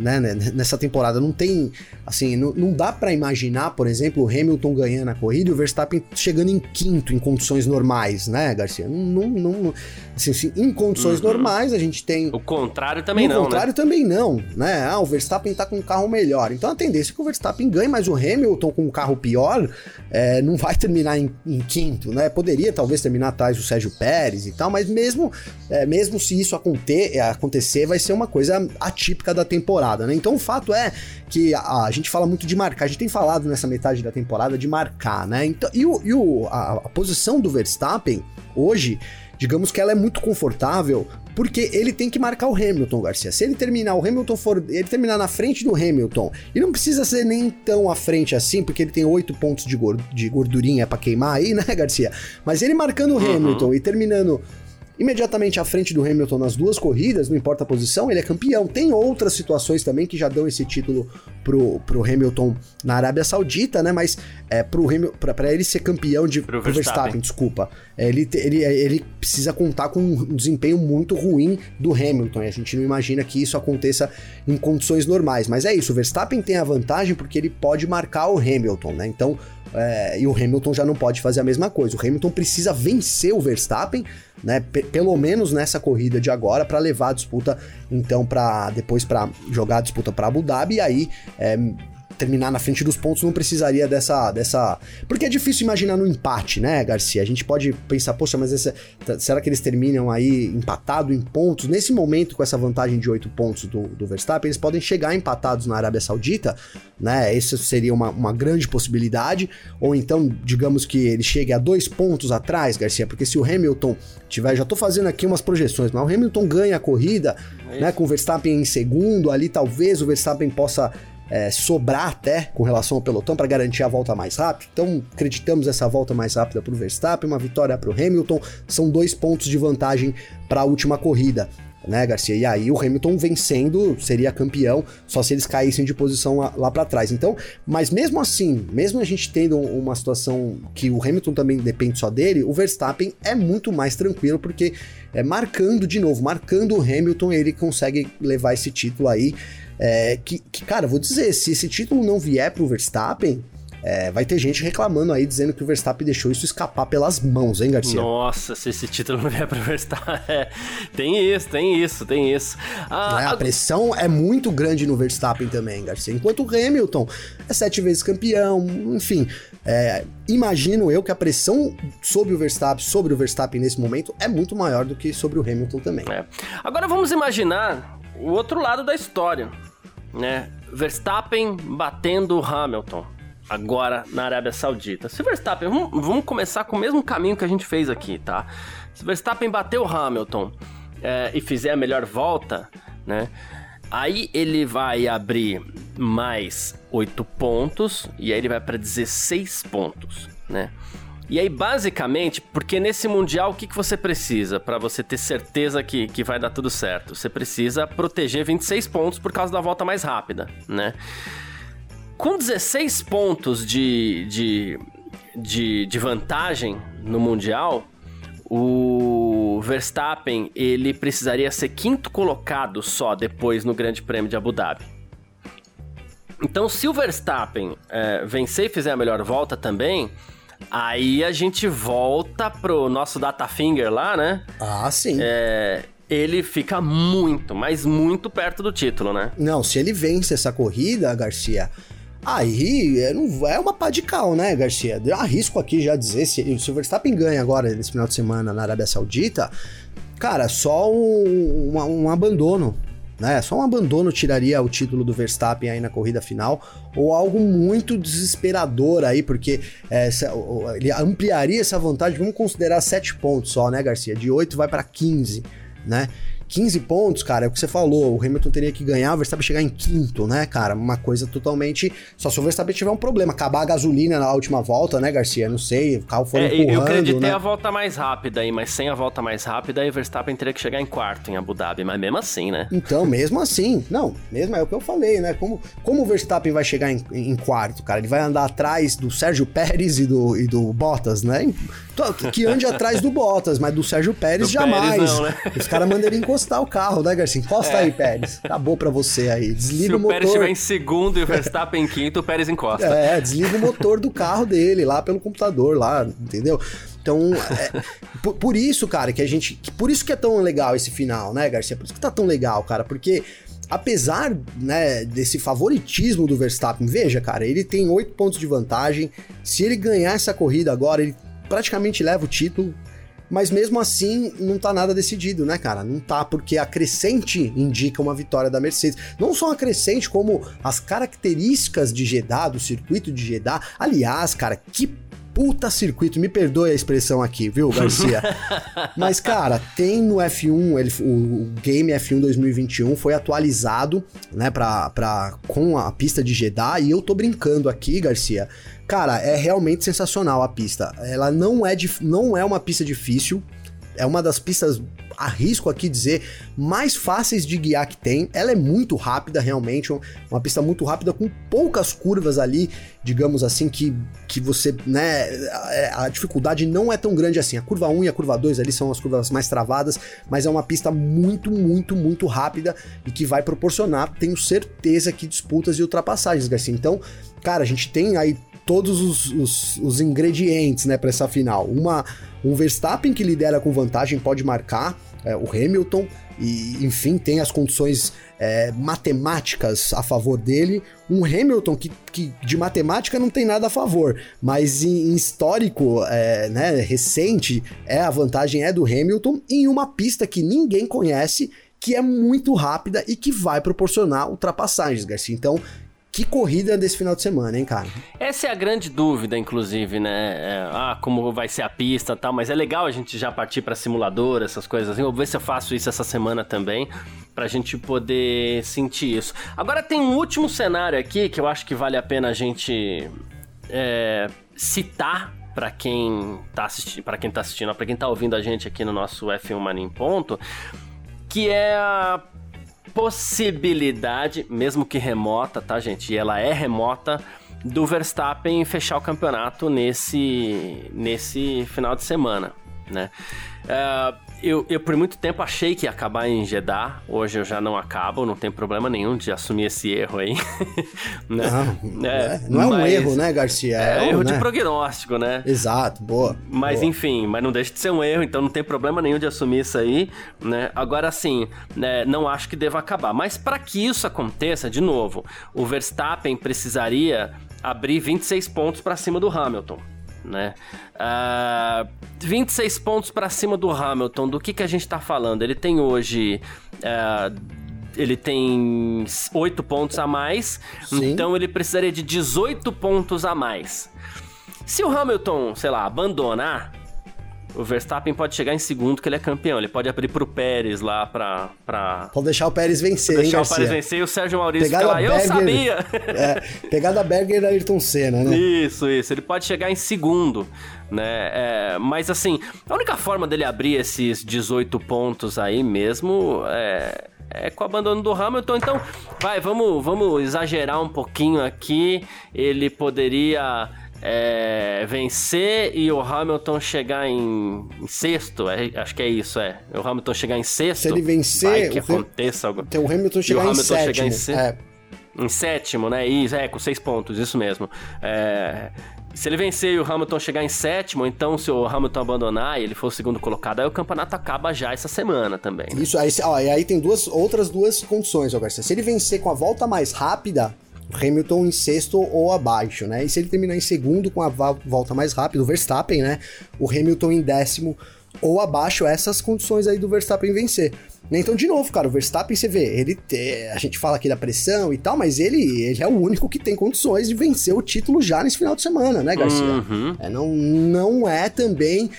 né, nessa temporada. Não tem, assim, não, não dá para imaginar, por exemplo, o Hamilton ganhando a corrida e o Verstappen chegando em quinto em condições normais, né, Garcia? Não, não, não assim, assim, em condições uhum. normais a gente tem... O contrário também não, O né? contrário né? também não, né? Ah, o Verstappen tá com um carro melhor. Então a tendência é que o Verstappen ganhe, mas o Hamilton com um carro pior é, não vai terminar em, em, quinto, né? Poderia talvez terminar atrás do Sérgio Pérez e tal, mas mesmo, é, mesmo se isso acontecer, acontecer, vai ser uma coisa atípica da temporada, né? Então o fato é que a, a, gente fala muito de marcar, a gente tem falado nessa metade da temporada de marcar, né? Então, e o, e o a, a posição do Verstappen hoje digamos que ela é muito confortável, porque ele tem que marcar o Hamilton, Garcia. Se ele terminar, o Hamilton for. Ele terminar na frente do Hamilton, e não precisa ser nem tão à frente assim, porque ele tem oito pontos de gordurinha para queimar aí, né, Garcia? Mas ele marcando o uhum. Hamilton e terminando imediatamente à frente do Hamilton nas duas corridas, não importa a posição, ele é campeão. Tem outras situações também que já dão esse título pro, pro Hamilton na Arábia Saudita, né? Mas é, pro pra, pra ele ser campeão de pro, Verstappen, Verstappen desculpa, é, ele, ele, ele precisa contar com um desempenho muito ruim do Hamilton. E a gente não imagina que isso aconteça em condições normais. Mas é isso, o Verstappen tem a vantagem porque ele pode marcar o Hamilton, né? Então é, e o Hamilton já não pode fazer a mesma coisa. O Hamilton precisa vencer o Verstappen, né? Pelo menos nessa corrida de agora, para levar a disputa então para depois para jogar a disputa para Abu Dhabi e aí é, terminar na frente dos pontos não precisaria dessa. dessa... Porque é difícil imaginar no empate, né, Garcia? A gente pode pensar, poxa, mas essa... será que eles terminam aí empatado em pontos? Nesse momento, com essa vantagem de 8 pontos do, do Verstappen, eles podem chegar empatados na Arábia Saudita, né? Isso seria uma, uma grande possibilidade. Ou então, digamos que ele chegue a dois pontos atrás, Garcia, porque se o Hamilton tiver. Já tô fazendo aqui umas projeções, mas o Hamilton ganha a corrida, é né? Com o Verstappen em segundo, ali talvez o Verstappen possa é, sobrar até com relação ao pelotão para garantir a volta mais rápida. Então, acreditamos essa volta mais rápida para o Verstappen, uma vitória para o Hamilton. São dois pontos de vantagem para a última corrida. Né, Garcia? E aí o Hamilton vencendo seria campeão, só se eles caíssem de posição lá, lá para trás. Então, mas mesmo assim, mesmo a gente tendo uma situação que o Hamilton também depende só dele, o Verstappen é muito mais tranquilo porque é marcando de novo, marcando o Hamilton, ele consegue levar esse título aí é, que, que, cara, vou dizer, se esse título não vier pro Verstappen, é, vai ter gente reclamando aí, dizendo que o Verstappen deixou isso escapar pelas mãos, hein, Garcia? Nossa, se esse título não vier pro Verstappen. É, tem isso, tem isso, tem isso. Ah, é, a, pressão é muito grande no Verstappen também, Garcia. Enquanto o Hamilton é sete vezes campeão, enfim. É, imagino eu que a pressão sobre o Verstappen, sobre o Verstappen nesse momento, é muito maior do que sobre o Hamilton também. É. Agora vamos imaginar o outro lado da história, né? Verstappen batendo Hamilton agora na Arábia Saudita. Se Verstappen, vamos, vamos, começar com o mesmo caminho que a gente fez aqui, tá? Se Verstappen bater o Hamilton é, e fizer a melhor volta, né? Aí ele vai abrir mais 8 pontos e aí ele vai para 16 pontos, né? E aí, basicamente, porque nesse Mundial, o que, que você precisa para você ter certeza que, que vai dar tudo certo? Você precisa proteger 26 pontos por causa da volta mais rápida, né? Com 16 pontos de, de, de, de vantagem no Mundial, o Verstappen ele precisaria ser quinto colocado só depois no Grande Prêmio de Abu Dhabi. Então, se o Verstappen é, vencer e fizer a melhor volta também, Aí a gente volta pro nosso data finger lá, né? Ah, sim. É, ele fica muito, mas muito perto do título, né? Não, se ele vence essa corrida, Garcia, aí é, não é uma pá de cal, né, Garcia? Eu arrisco aqui já dizer, se, se o Verstappen ganha agora nesse final de semana na Arábia Saudita, cara, só um, um, um abandono né? Só um abandono tiraria o título do Verstappen aí na corrida final, ou algo muito desesperador aí, porque é, ele ampliaria essa vantagem. Vamos considerar 7 pontos só, né, Garcia? De 8 vai para 15, né? 15 pontos, cara, é o que você falou. O Hamilton teria que ganhar, o Verstappen chegar em quinto, né, cara? Uma coisa totalmente. Só se o Verstappen tiver um problema. Acabar a gasolina na última volta, né, Garcia? Não sei, o carro foi é, empurrando, Eu acreditei né? a volta mais rápida aí, mas sem a volta mais rápida, aí o Verstappen teria que chegar em quarto em Abu Dhabi. Mas mesmo assim, né? Então, mesmo assim. Não, mesmo é o que eu falei, né? Como, como o Verstappen vai chegar em, em quarto, cara? Ele vai andar atrás do Sérgio Pérez e do, e do Bottas, né? Que ande atrás do Bottas, mas do Sérgio Pérez do jamais. Pérez não, né? Os caras mandam ele encostar o carro, né, Garcia? Encosta é. aí, Pérez. Acabou pra você aí. Desliga Se o, motor. Se o Pérez estiver em segundo e o Verstappen em quinto, o Pérez encosta. É, desliga o motor do carro dele lá pelo computador, lá, entendeu? Então, é, por, por, isso, cara, que a gente. Por isso que é tão legal esse final, né, Garcia? Por isso que tá tão legal, cara, porque apesar né, desse favoritismo do Verstappen, veja, cara, ele tem oito pontos de vantagem. Se ele ganhar essa corrida agora, ele praticamente leva o título. Mas mesmo assim, não tá nada decidido, né, cara? Não tá, porque a crescente indica uma vitória da Mercedes. Não só a crescente, como as características de Jeddah, do circuito de Jeddah. Aliás, cara, que puta circuito, me perdoe a expressão aqui, viu, Garcia? Mas, cara, tem no F1, ele, o, Game F1 2021 foi atualizado, né, pra, pra, com a pista de Jeddah, e eu tô brincando aqui, Garcia. Cara, é realmente sensacional a pista. Ela não é, não é uma pista difícil, é uma das pistas arrisco aqui dizer, mais fáceis de guiar que tem. Ela é muito rápida, realmente, uma pista muito rápida, com poucas curvas ali, digamos assim, que, que você, né, a dificuldade não é tão grande assim. A curva 1 e a curva 2 ali são as curvas mais travadas, mas é uma pista muito, muito, muito rápida e que vai proporcionar, tenho certeza, que disputas e ultrapassagens, Garcia. Então, cara, a gente tem aí todos os, os, os ingredientes, né, para essa final. Uma, um Verstappen que lidera com vantagem pode marcar, é, o Hamilton, e enfim, tem as condições é, matemáticas a favor dele. Um Hamilton que, que de matemática não tem nada a favor, mas em, em histórico é, né, recente, é a vantagem é do Hamilton em uma pista que ninguém conhece que é muito rápida e que vai proporcionar ultrapassagens, Garcia. Então, que corrida desse final de semana, hein, cara? Essa é a grande dúvida, inclusive, né? É, ah, como vai ser a pista e tal, mas é legal a gente já partir para simulador, essas coisas assim. vou ver se eu faço isso essa semana também, pra gente poder sentir isso. Agora tem um último cenário aqui que eu acho que vale a pena a gente é, citar para quem tá assistindo, para quem tá assistindo, para quem tá ouvindo a gente aqui no nosso F1 Mania em ponto, que é a possibilidade, mesmo que remota, tá, gente? E ela é remota do Verstappen fechar o campeonato nesse, nesse final de semana. né? Uh, eu, eu, por muito tempo achei que ia acabar em Jeddah, hoje eu já não acabo, não tem problema nenhum de assumir esse erro aí. né? Não, é, não é um erro, né, Garcia? É, é erro né? de prognóstico, né? Exato, boa. Mas boa. enfim, mas não deixa de ser um erro, então não tem problema nenhum de assumir isso aí, né? Agora sim, né, não acho que deva acabar. Mas para que isso aconteça, de novo, o Verstappen precisaria abrir 26 pontos para cima do Hamilton né? Uh, ah, 26 pontos para cima do Hamilton. Do que, que a gente está falando? Ele tem hoje. Uh, ele tem 8 pontos a mais, Sim. então ele precisaria de 18 pontos a mais. Se o Hamilton, sei lá, abandonar, o Verstappen pode chegar em segundo, que ele é campeão. Ele pode abrir pro Pérez lá pra. pra... Pode deixar o Pérez vencer, deixar hein, o Pérez vencer e o Sérgio Maurício ficar lá. Berger, eu sabia! É, pegada Berger e Ayrton Senna, né? Isso, isso. Ele pode chegar em segundo, né? É, mas assim, a única forma dele abrir esses 18 pontos aí mesmo é é com o abandono do Hamilton. Então, vai, vamos, vamos exagerar um pouquinho aqui. Ele poderia é, vencer e o Hamilton chegar em, em sexto, é, acho que é isso, é. O Hamilton chegar em sexto. Se ele vencer, que aconteça algo. Tem o Hamilton chegar, o Hamilton em, sétimo, chegar em, se... é. em sétimo, né? Isso, é, com seis pontos, isso mesmo. É, se ele vencer e o Hamilton chegar em sétimo, então se o Hamilton abandonar e ele for o segundo colocado, aí o campeonato acaba já essa semana também. Né? Isso, aí, ó, e aí tem duas, outras duas condições, ó, Garcia. Se ele vencer com a volta mais rápida, Hamilton em sexto ou abaixo, né? E se ele terminar em segundo com a volta mais rápida, o Verstappen, né? O Hamilton em décimo ou abaixo, essas condições aí do Verstappen vencer. Então, de novo, cara, o Verstappen, você vê, ele te, a gente fala aqui da pressão e tal, mas ele, ele é o único que tem condições de vencer o título já nesse final de semana, né, Garcia? Uhum. É, não, não é também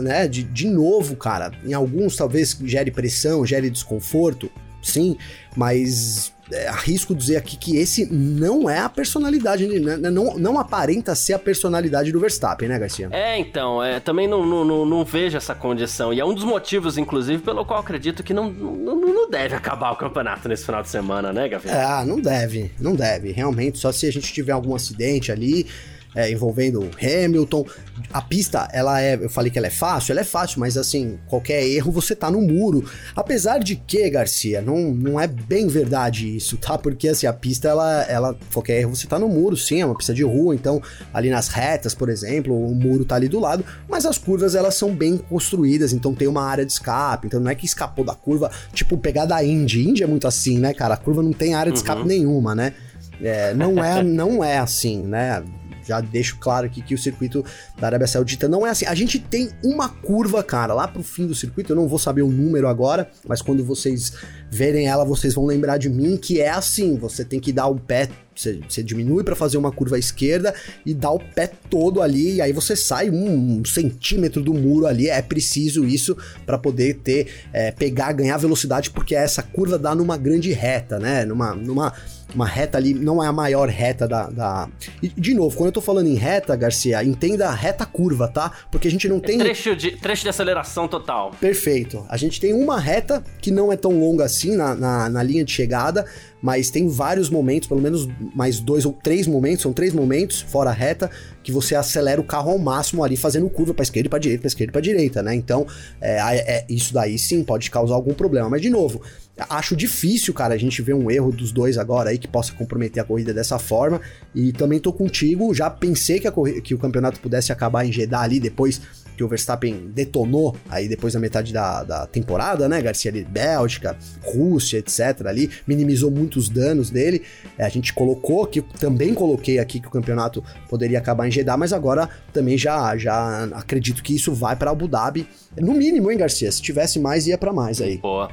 né, de, de novo, cara, em alguns talvez gere pressão, gere desconforto, sim, mas é, arrisco dizer aqui que esse não é a personalidade, né? não, não aparenta ser a personalidade do Verstappen, né, Garcia? É, então, é, também não, não, não, vejo essa condição. E é um dos motivos, inclusive, pelo qual acredito que não, não, não deve acabar o campeonato nesse final de semana, né, Gavi? É, não deve, não deve. Realmente, só se a gente tiver algum acidente ali é, envolvendo Hamilton. A pista, ela é, eu falei que ela é fácil, ela é fácil, mas assim, qualquer erro você tá no muro. Apesar de que, Garcia, não, não é bem verdade isso, tá? Porque assim, a pista, ela, ela, qualquer erro você tá no muro, sim, é uma pista de rua, então ali nas retas, por exemplo, o muro tá ali do lado, mas as curvas elas são bem construídas, então tem uma área de escape, então não é que escapou da curva, tipo pegar da Indy. Indy é muito assim, né, cara? A curva não tem área de escape uhum. nenhuma, né? É, não é, não é assim, né? Já deixo claro aqui que o circuito da Arábia Saudita não é assim. A gente tem uma curva, cara, lá pro fim do circuito, eu não vou saber o número agora, mas quando vocês verem ela, vocês vão lembrar de mim que é assim, você tem que dar o pé você, você, diminui para fazer uma curva à esquerda e dá o pé todo ali, e aí você sai um, um centímetro do muro ali. É preciso isso para poder ter, é, pegar, ganhar velocidade, porque essa curva dá numa grande reta, né? Numa, numa uma reta ali, não é a maior reta da. da... E, de novo, quando eu tô falando em reta, Garcia, entenda a reta curva, tá? Porque a gente não tem. trecho, de, trecho de aceleração total. Perfeito. A gente tem uma reta que não é tão longa assim na, na, na linha de chegada, mas tem vários momentos, pelo menos mais dois ou três momentos, são três momentos, fora a reta, que você acelera o carro ao máximo ali, fazendo curva para esquerda e para direita, para esquerda e para direita, né? Então, é, é, isso daí sim pode causar algum problema. Mas, de novo, acho difícil, cara, a gente ver um erro dos dois agora aí que possa comprometer a corrida dessa forma. E também tô contigo, já pensei que, a, que o campeonato pudesse acabar em Jeddah ali depois que o Verstappen detonou aí depois da metade da, da temporada, né? Garcia ali, Bélgica, Rússia, etc. ali, minimizou muitos danos dele. É, a gente colocou, que também coloquei aqui que o campeonato poderia acabar em Jeddah, mas agora também já, já acredito que isso vai para Abu Dhabi. No mínimo, hein, Garcia? Se tivesse mais, ia para mais aí. Boa.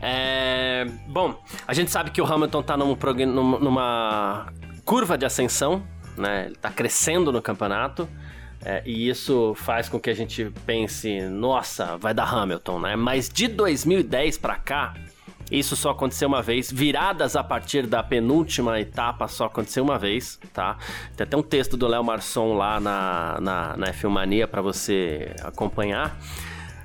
É... Bom, a gente sabe que o Hamilton tá num, numa curva de ascensão, né? Ele tá crescendo no campeonato. É, e isso faz com que a gente pense, nossa, vai dar Hamilton, né? Mas de 2010 para cá, isso só aconteceu uma vez. Viradas a partir da penúltima etapa só aconteceu uma vez, tá? Tem até um texto do Léo Marçom lá na, na, na Filmania para você acompanhar.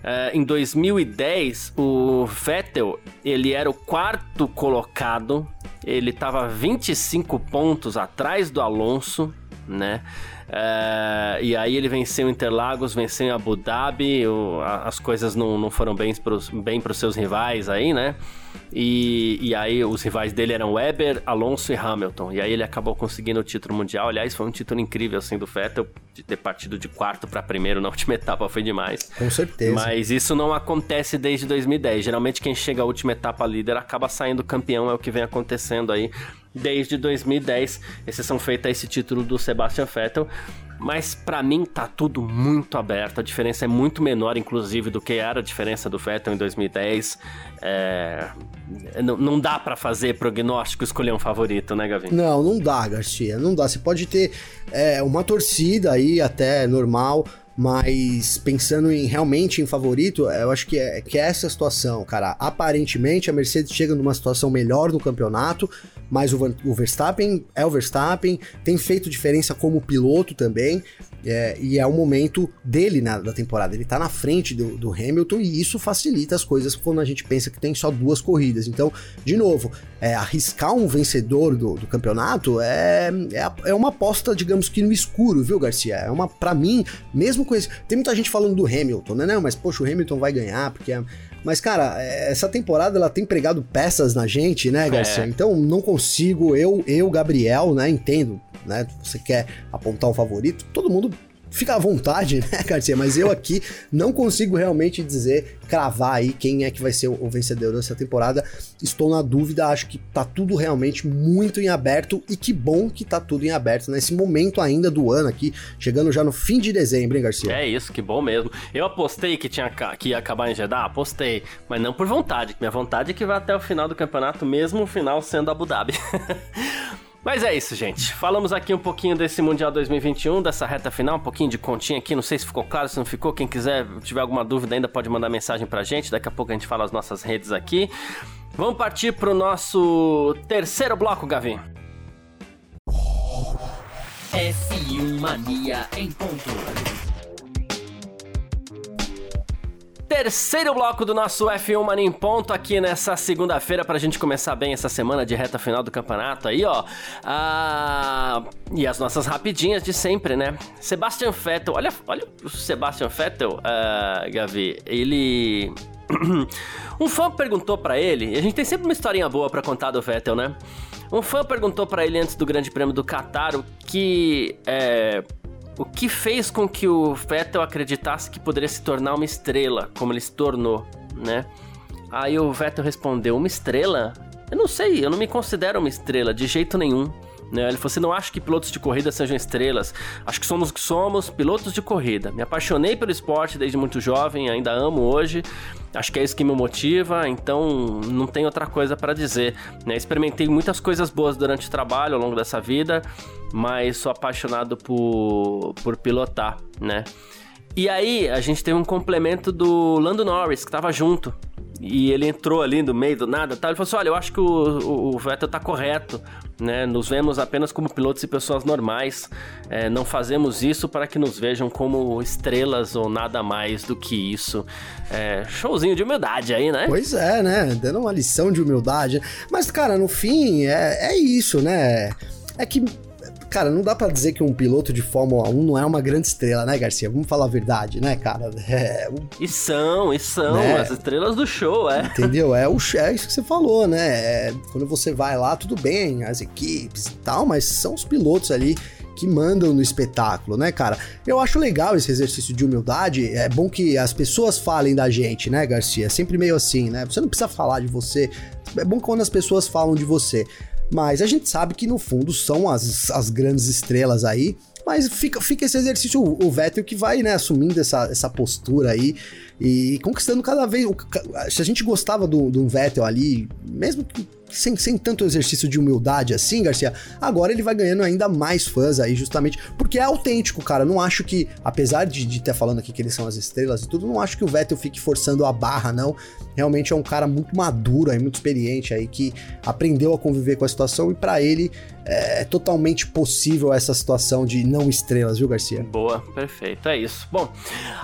É, em 2010, o Vettel ele era o quarto colocado, ele estava 25 pontos atrás do Alonso né? É, e aí ele venceu Interlagos, venceu Abu Dhabi, o, as coisas não, não foram bem para bem os seus rivais aí, né? E, e aí os rivais dele eram Weber, Alonso e Hamilton. E aí ele acabou conseguindo o título mundial. Aliás, foi um título incrível assim do Vettel, de ter partido de quarto para primeiro na última etapa foi demais. Com certeza. Mas isso não acontece desde 2010. Geralmente quem chega à última etapa líder acaba saindo campeão, é o que vem acontecendo aí desde 2010. Exceção feita a esse título do Sebastian Vettel. Mas para mim tá tudo muito aberto. A diferença é muito menor, inclusive, do que era a diferença do Vettel em 2010. É... Não, dá para fazer prognóstico, escolher um favorito, né, Gavin? Não, não dá, Garcia. Não dá. Você pode ter é, uma torcida aí até normal mas pensando em realmente em favorito, eu acho que é, que é essa situação, cara. Aparentemente a Mercedes chega numa situação melhor no campeonato, mas o, Verstappen é o Verstappen, tem feito diferença como piloto também. É, e é o momento dele na, da temporada. Ele tá na frente do, do, Hamilton e isso facilita as coisas quando a gente pensa que tem só duas corridas. Então, de novo, é, arriscar um vencedor do, do campeonato é, é, é, uma aposta, digamos que no escuro, viu, Garcia? É uma, para mim, mesmo com esse. Tem muita gente falando do Hamilton, né? Não, mas poxa, o Hamilton vai ganhar, porque é. Mas, cara, essa temporada ela tem pregado peças na gente, né, Garcia? É. Então não consigo, eu, eu, Gabriel, né, entendo né? Você quer apontar um favorito, todo mundo fica à vontade, né, Garcia? Mas eu aqui não consigo realmente dizer, cravar aí quem é que vai ser o vencedor dessa temporada. Estou na dúvida, acho que tá tudo realmente muito em aberto e que bom que tá tudo em aberto nesse momento ainda do ano aqui, chegando já no fim de dezembro, hein, Garcia? É isso, que bom mesmo. Eu apostei que, tinha, que ia acabar em Jeddah, apostei, mas não por vontade. Minha vontade é que vá até o final do campeonato, mesmo o final sendo Abu Dhabi. Mas é isso, gente. Falamos aqui um pouquinho desse Mundial 2021, dessa reta final, um pouquinho de continha aqui. Não sei se ficou claro, se não ficou. Quem quiser, tiver alguma dúvida ainda, pode mandar mensagem pra gente. Daqui a pouco a gente fala as nossas redes aqui. Vamos partir pro nosso terceiro bloco, Gavin. F1 Mania em ponto. Terceiro bloco do nosso F1 Mania em ponto aqui nessa segunda-feira pra gente começar bem essa semana de reta final do campeonato aí, ó. Ah, e as nossas rapidinhas de sempre, né? Sebastian Vettel, olha, olha o Sebastian Vettel, ah, Gavi, ele... um fã perguntou para ele, e a gente tem sempre uma historinha boa para contar do Vettel, né? Um fã perguntou para ele antes do Grande Prêmio do Qatar o que é, o que fez com que o Vettel acreditasse que poderia se tornar uma estrela, como ele se tornou, né? Aí o Vettel respondeu: Uma estrela? Eu não sei, eu não me considero uma estrela de jeito nenhum. Né? Ele falou assim: não acho que pilotos de corrida sejam estrelas. Acho que somos que somos pilotos de corrida. Me apaixonei pelo esporte desde muito jovem, ainda amo hoje. Acho que é isso que me motiva, então não tem outra coisa para dizer. Né? Experimentei muitas coisas boas durante o trabalho ao longo dessa vida, mas sou apaixonado por, por pilotar, né? E aí a gente teve um complemento do Lando Norris, que tava junto. E ele entrou ali no meio do nada, tá? Ele falou assim: olha, eu acho que o, o, o Vettel tá correto né? Nos vemos apenas como pilotos e pessoas normais. É, não fazemos isso para que nos vejam como estrelas ou nada mais do que isso. É, showzinho de humildade aí, né? Pois é, né? Dando uma lição de humildade. Mas, cara, no fim, é, é isso, né? É que Cara, não dá para dizer que um piloto de Fórmula 1 não é uma grande estrela, né, Garcia? Vamos falar a verdade, né, cara? É. E são, e são, né? as estrelas do show, é. Entendeu? É, o, é isso que você falou, né? É, quando você vai lá, tudo bem, as equipes e tal, mas são os pilotos ali que mandam no espetáculo, né, cara? Eu acho legal esse exercício de humildade. É bom que as pessoas falem da gente, né, Garcia? É sempre meio assim, né? Você não precisa falar de você. É bom quando as pessoas falam de você. Mas a gente sabe que no fundo são as, as grandes estrelas aí. Mas fica, fica esse exercício, o, Vettel que vai, né, assumindo essa, essa postura aí e conquistando cada vez. Se a gente gostava do, do Vettel ali, mesmo que sem, sem tanto exercício de humildade assim, Garcia, agora ele vai ganhando ainda mais fãs aí, justamente porque é autêntico, cara. Não acho que, apesar de estar falando aqui que eles são as estrelas e tudo, não acho que o Vettel fique forçando a barra, não. Realmente é um cara muito maduro aí, muito experiente aí, que aprendeu a conviver com a situação e para ele é totalmente possível essa situação de não estrelas, viu, Garcia? Boa, perfeito, é isso. Bom,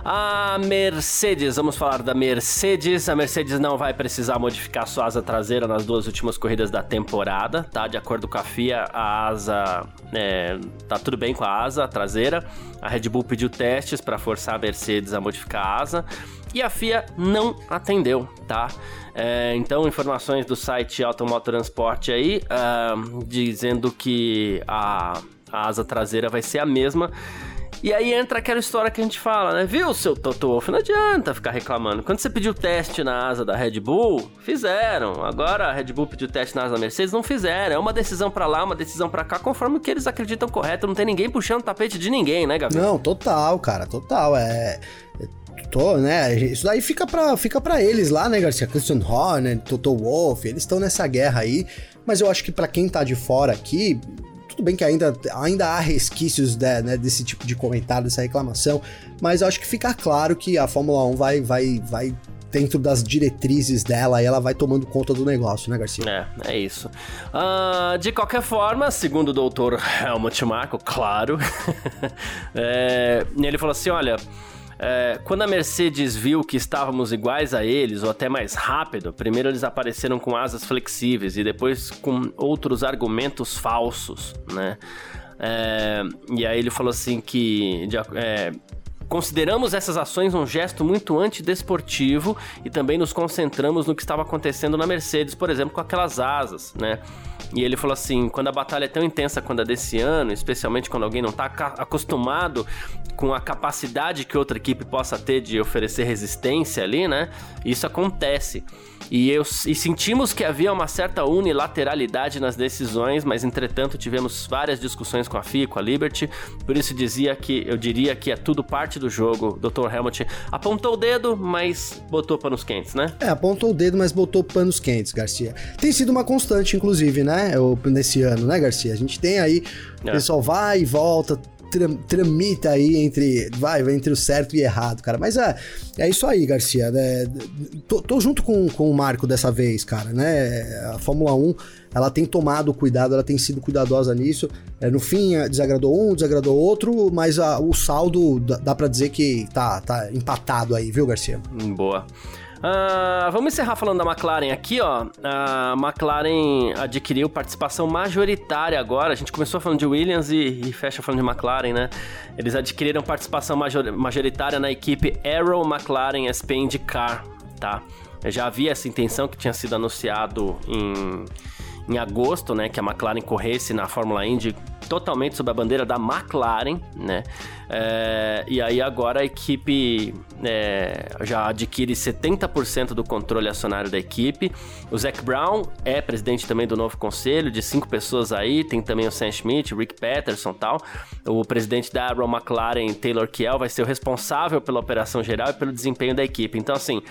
a Mercedes, vamos falar da Mercedes. A Mercedes não vai precisar modificar sua asa traseira nas duas últimas corridas da temporada, tá? De acordo com a FIA, a asa é, tá tudo bem com a asa traseira. A Red Bull pediu testes para forçar a Mercedes a modificar a asa e a FIA não atendeu, tá? É, então, informações do site Automotor Transport aí, uh, dizendo que a, a asa traseira vai ser a mesma. E aí entra aquela história que a gente fala, né? Viu, seu Toto Wolff? Não adianta ficar reclamando. Quando você pediu teste na asa da Red Bull, fizeram. Agora a Red Bull pediu teste na asa da Mercedes, não fizeram. É uma decisão para lá, uma decisão para cá, conforme o que eles acreditam correto. Não tem ninguém puxando o tapete de ninguém, né, Gabriel? Não, total, cara, total. É tô, né? Isso daí fica pra, fica pra eles lá, né, Garcia? Christian Horner, Toto Wolff, eles estão nessa guerra aí. Mas eu acho que para quem tá de fora aqui, tudo bem que ainda, ainda há resquícios de, né, desse tipo de comentário, dessa reclamação, mas eu acho que fica claro que a Fórmula 1 vai, vai, vai dentro das diretrizes dela e ela vai tomando conta do negócio, né, Garcia? É, é isso. Uh, de qualquer forma, segundo o doutor Helmut Marko, claro, é, ele falou assim: olha. É, quando a Mercedes viu que estávamos iguais a eles, ou até mais rápido, primeiro eles apareceram com asas flexíveis e depois com outros argumentos falsos, né? É, e aí ele falou assim que de, é, Consideramos essas ações um gesto muito antidesportivo e também nos concentramos no que estava acontecendo na Mercedes, por exemplo, com aquelas asas, né? E ele falou assim: quando a batalha é tão intensa quanto a desse ano, especialmente quando alguém não está acostumado com a capacidade que outra equipe possa ter de oferecer resistência ali, né? Isso acontece. E, eu, e sentimos que havia uma certa unilateralidade nas decisões, mas entretanto tivemos várias discussões com a FIA, com a Liberty, por isso dizia que eu diria que é tudo parte do jogo. Dr. Helmut apontou o dedo, mas botou panos quentes, né? É, apontou o dedo, mas botou panos quentes, Garcia. Tem sido uma constante, inclusive, né? Nesse ano, né, Garcia? A gente tem aí, o é. pessoal vai e volta, tramita aí entre, vai, entre o certo e errado, cara. Mas é, é isso aí, Garcia. Né? Tô, tô, junto com, com o Marco dessa vez, cara, né? A Fórmula 1, ela tem tomado cuidado, ela tem sido cuidadosa nisso. É, no fim, é, desagradou um, desagradou outro, mas a, o saldo dá, para dizer que tá, tá empatado aí, viu, Garcia? Boa. Uh, vamos encerrar falando da McLaren aqui, ó. A McLaren adquiriu participação majoritária agora. A gente começou falando de Williams e, e fecha falando de McLaren, né? Eles adquiriram participação major, majoritária na equipe Arrow McLaren SP IndyCar, tá? Já havia essa intenção que tinha sido anunciado em em agosto, né, que a McLaren corresse na Fórmula Indy totalmente sob a bandeira da McLaren, né? É, e aí agora a equipe é, já adquire 70% do controle acionário da equipe. O Zac Brown é presidente também do novo conselho, de cinco pessoas aí. Tem também o Sam Schmidt, Rick Patterson tal. O presidente da Arrow McLaren, Taylor Kiel, vai ser o responsável pela operação geral e pelo desempenho da equipe. Então, assim,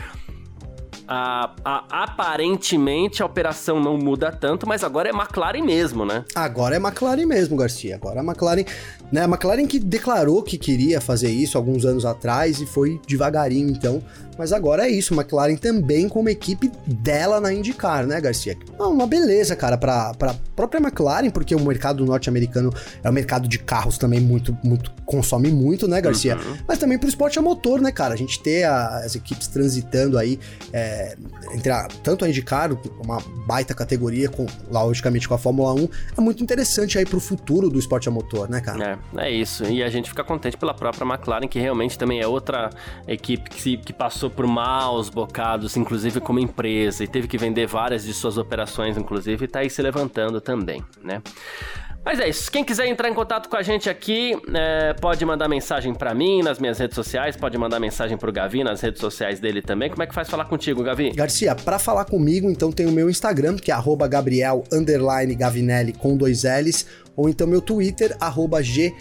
a, a, aparentemente a operação não muda tanto, mas agora é McLaren mesmo, né? Agora é McLaren mesmo, Garcia. Agora a McLaren, né? A McLaren que declarou que queria fazer isso alguns anos atrás e foi devagarinho, então. Mas agora é isso, McLaren também como equipe dela na IndyCar, né, Garcia? Uma beleza, cara, para pra própria McLaren, porque o mercado norte-americano é um mercado de carros também muito, muito consome muito, né, Garcia? Uhum. Mas também pro esporte a motor, né, cara? A gente ter a, as equipes transitando aí é, entre a, tanto a IndyCar, uma baita categoria, com, logicamente com a Fórmula 1, é muito interessante aí pro futuro do esporte a motor, né, cara? É, é isso. E a gente fica contente pela própria McLaren, que realmente também é outra equipe que, que passou por maus bocados, inclusive como empresa, e teve que vender várias de suas operações, inclusive, e tá aí se levantando também, né? Mas é isso. Quem quiser entrar em contato com a gente aqui, é, pode mandar mensagem para mim nas minhas redes sociais, pode mandar mensagem pro Gavi nas redes sociais dele também. Como é que faz falar contigo, Gavi? Garcia, para falar comigo, então tem o meu Instagram, que é Gabriel Gavinelli com dois L's, ou então meu Twitter, arroba G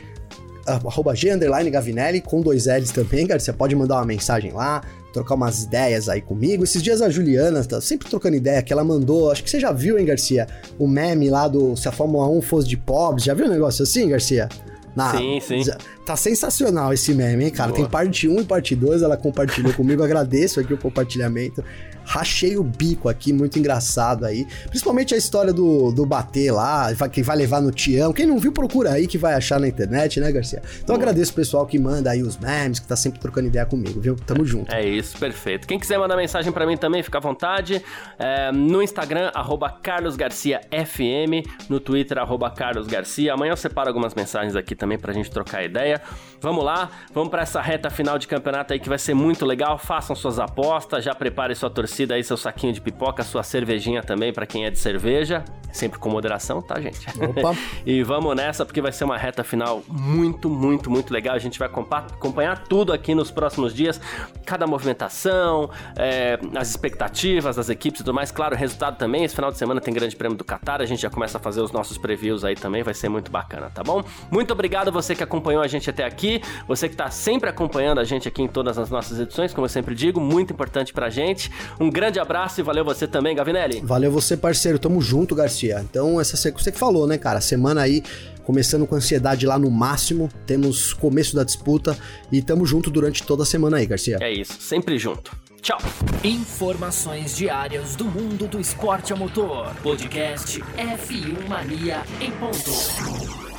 arroba G Gavinelli com dois L's também, Garcia. Pode mandar uma mensagem lá, trocar umas ideias aí comigo. Esses dias a Juliana tá sempre trocando ideia, que ela mandou, acho que você já viu, hein, Garcia? O meme lá do Se a Fórmula 1 fosse de pobres. Já viu um negócio assim, Garcia? Na, sim, sim. Tá sensacional esse meme, hein, cara? Boa. Tem parte 1 e parte 2, ela compartilhou comigo, agradeço aqui o compartilhamento. Rachei o bico aqui, muito engraçado aí. Principalmente a história do, do bater lá, que vai levar no Tião. Quem não viu, procura aí que vai achar na internet, né, Garcia? Então Boa. agradeço o pessoal que manda aí os memes, que tá sempre trocando ideia comigo, viu? Tamo junto. É isso, perfeito. Quem quiser mandar mensagem para mim também, fica à vontade. É, no Instagram, arroba carlosgarciafm, no Twitter, arroba carlosgarcia. Amanhã eu separo algumas mensagens aqui também pra gente trocar ideia. Vamos lá, vamos para essa reta final de campeonato aí que vai ser muito legal. Façam suas apostas, já prepare sua torcida aí, seu saquinho de pipoca, sua cervejinha também para quem é de cerveja. Sempre com moderação, tá, gente? Opa! e vamos nessa porque vai ser uma reta final muito, muito, muito legal. A gente vai acompanhar tudo aqui nos próximos dias, cada movimentação, é, as expectativas das equipes e tudo mais. Claro, o resultado também. Esse final de semana tem Grande Prêmio do Qatar. A gente já começa a fazer os nossos previews aí também. Vai ser muito bacana, tá bom? Muito obrigado você que acompanhou a gente até aqui. Você que está sempre acompanhando a gente aqui em todas as nossas edições, como eu sempre digo, muito importante pra gente. Um grande abraço e valeu você também, Gavinelli. Valeu você, parceiro. Tamo junto, Garcia. Então, essa você que falou, né, cara? Semana aí começando com ansiedade lá no máximo. Temos começo da disputa e tamo junto durante toda a semana aí, Garcia. É isso, sempre junto. Tchau. Informações diárias do mundo do esporte a motor. Podcast F1 Mania em ponto.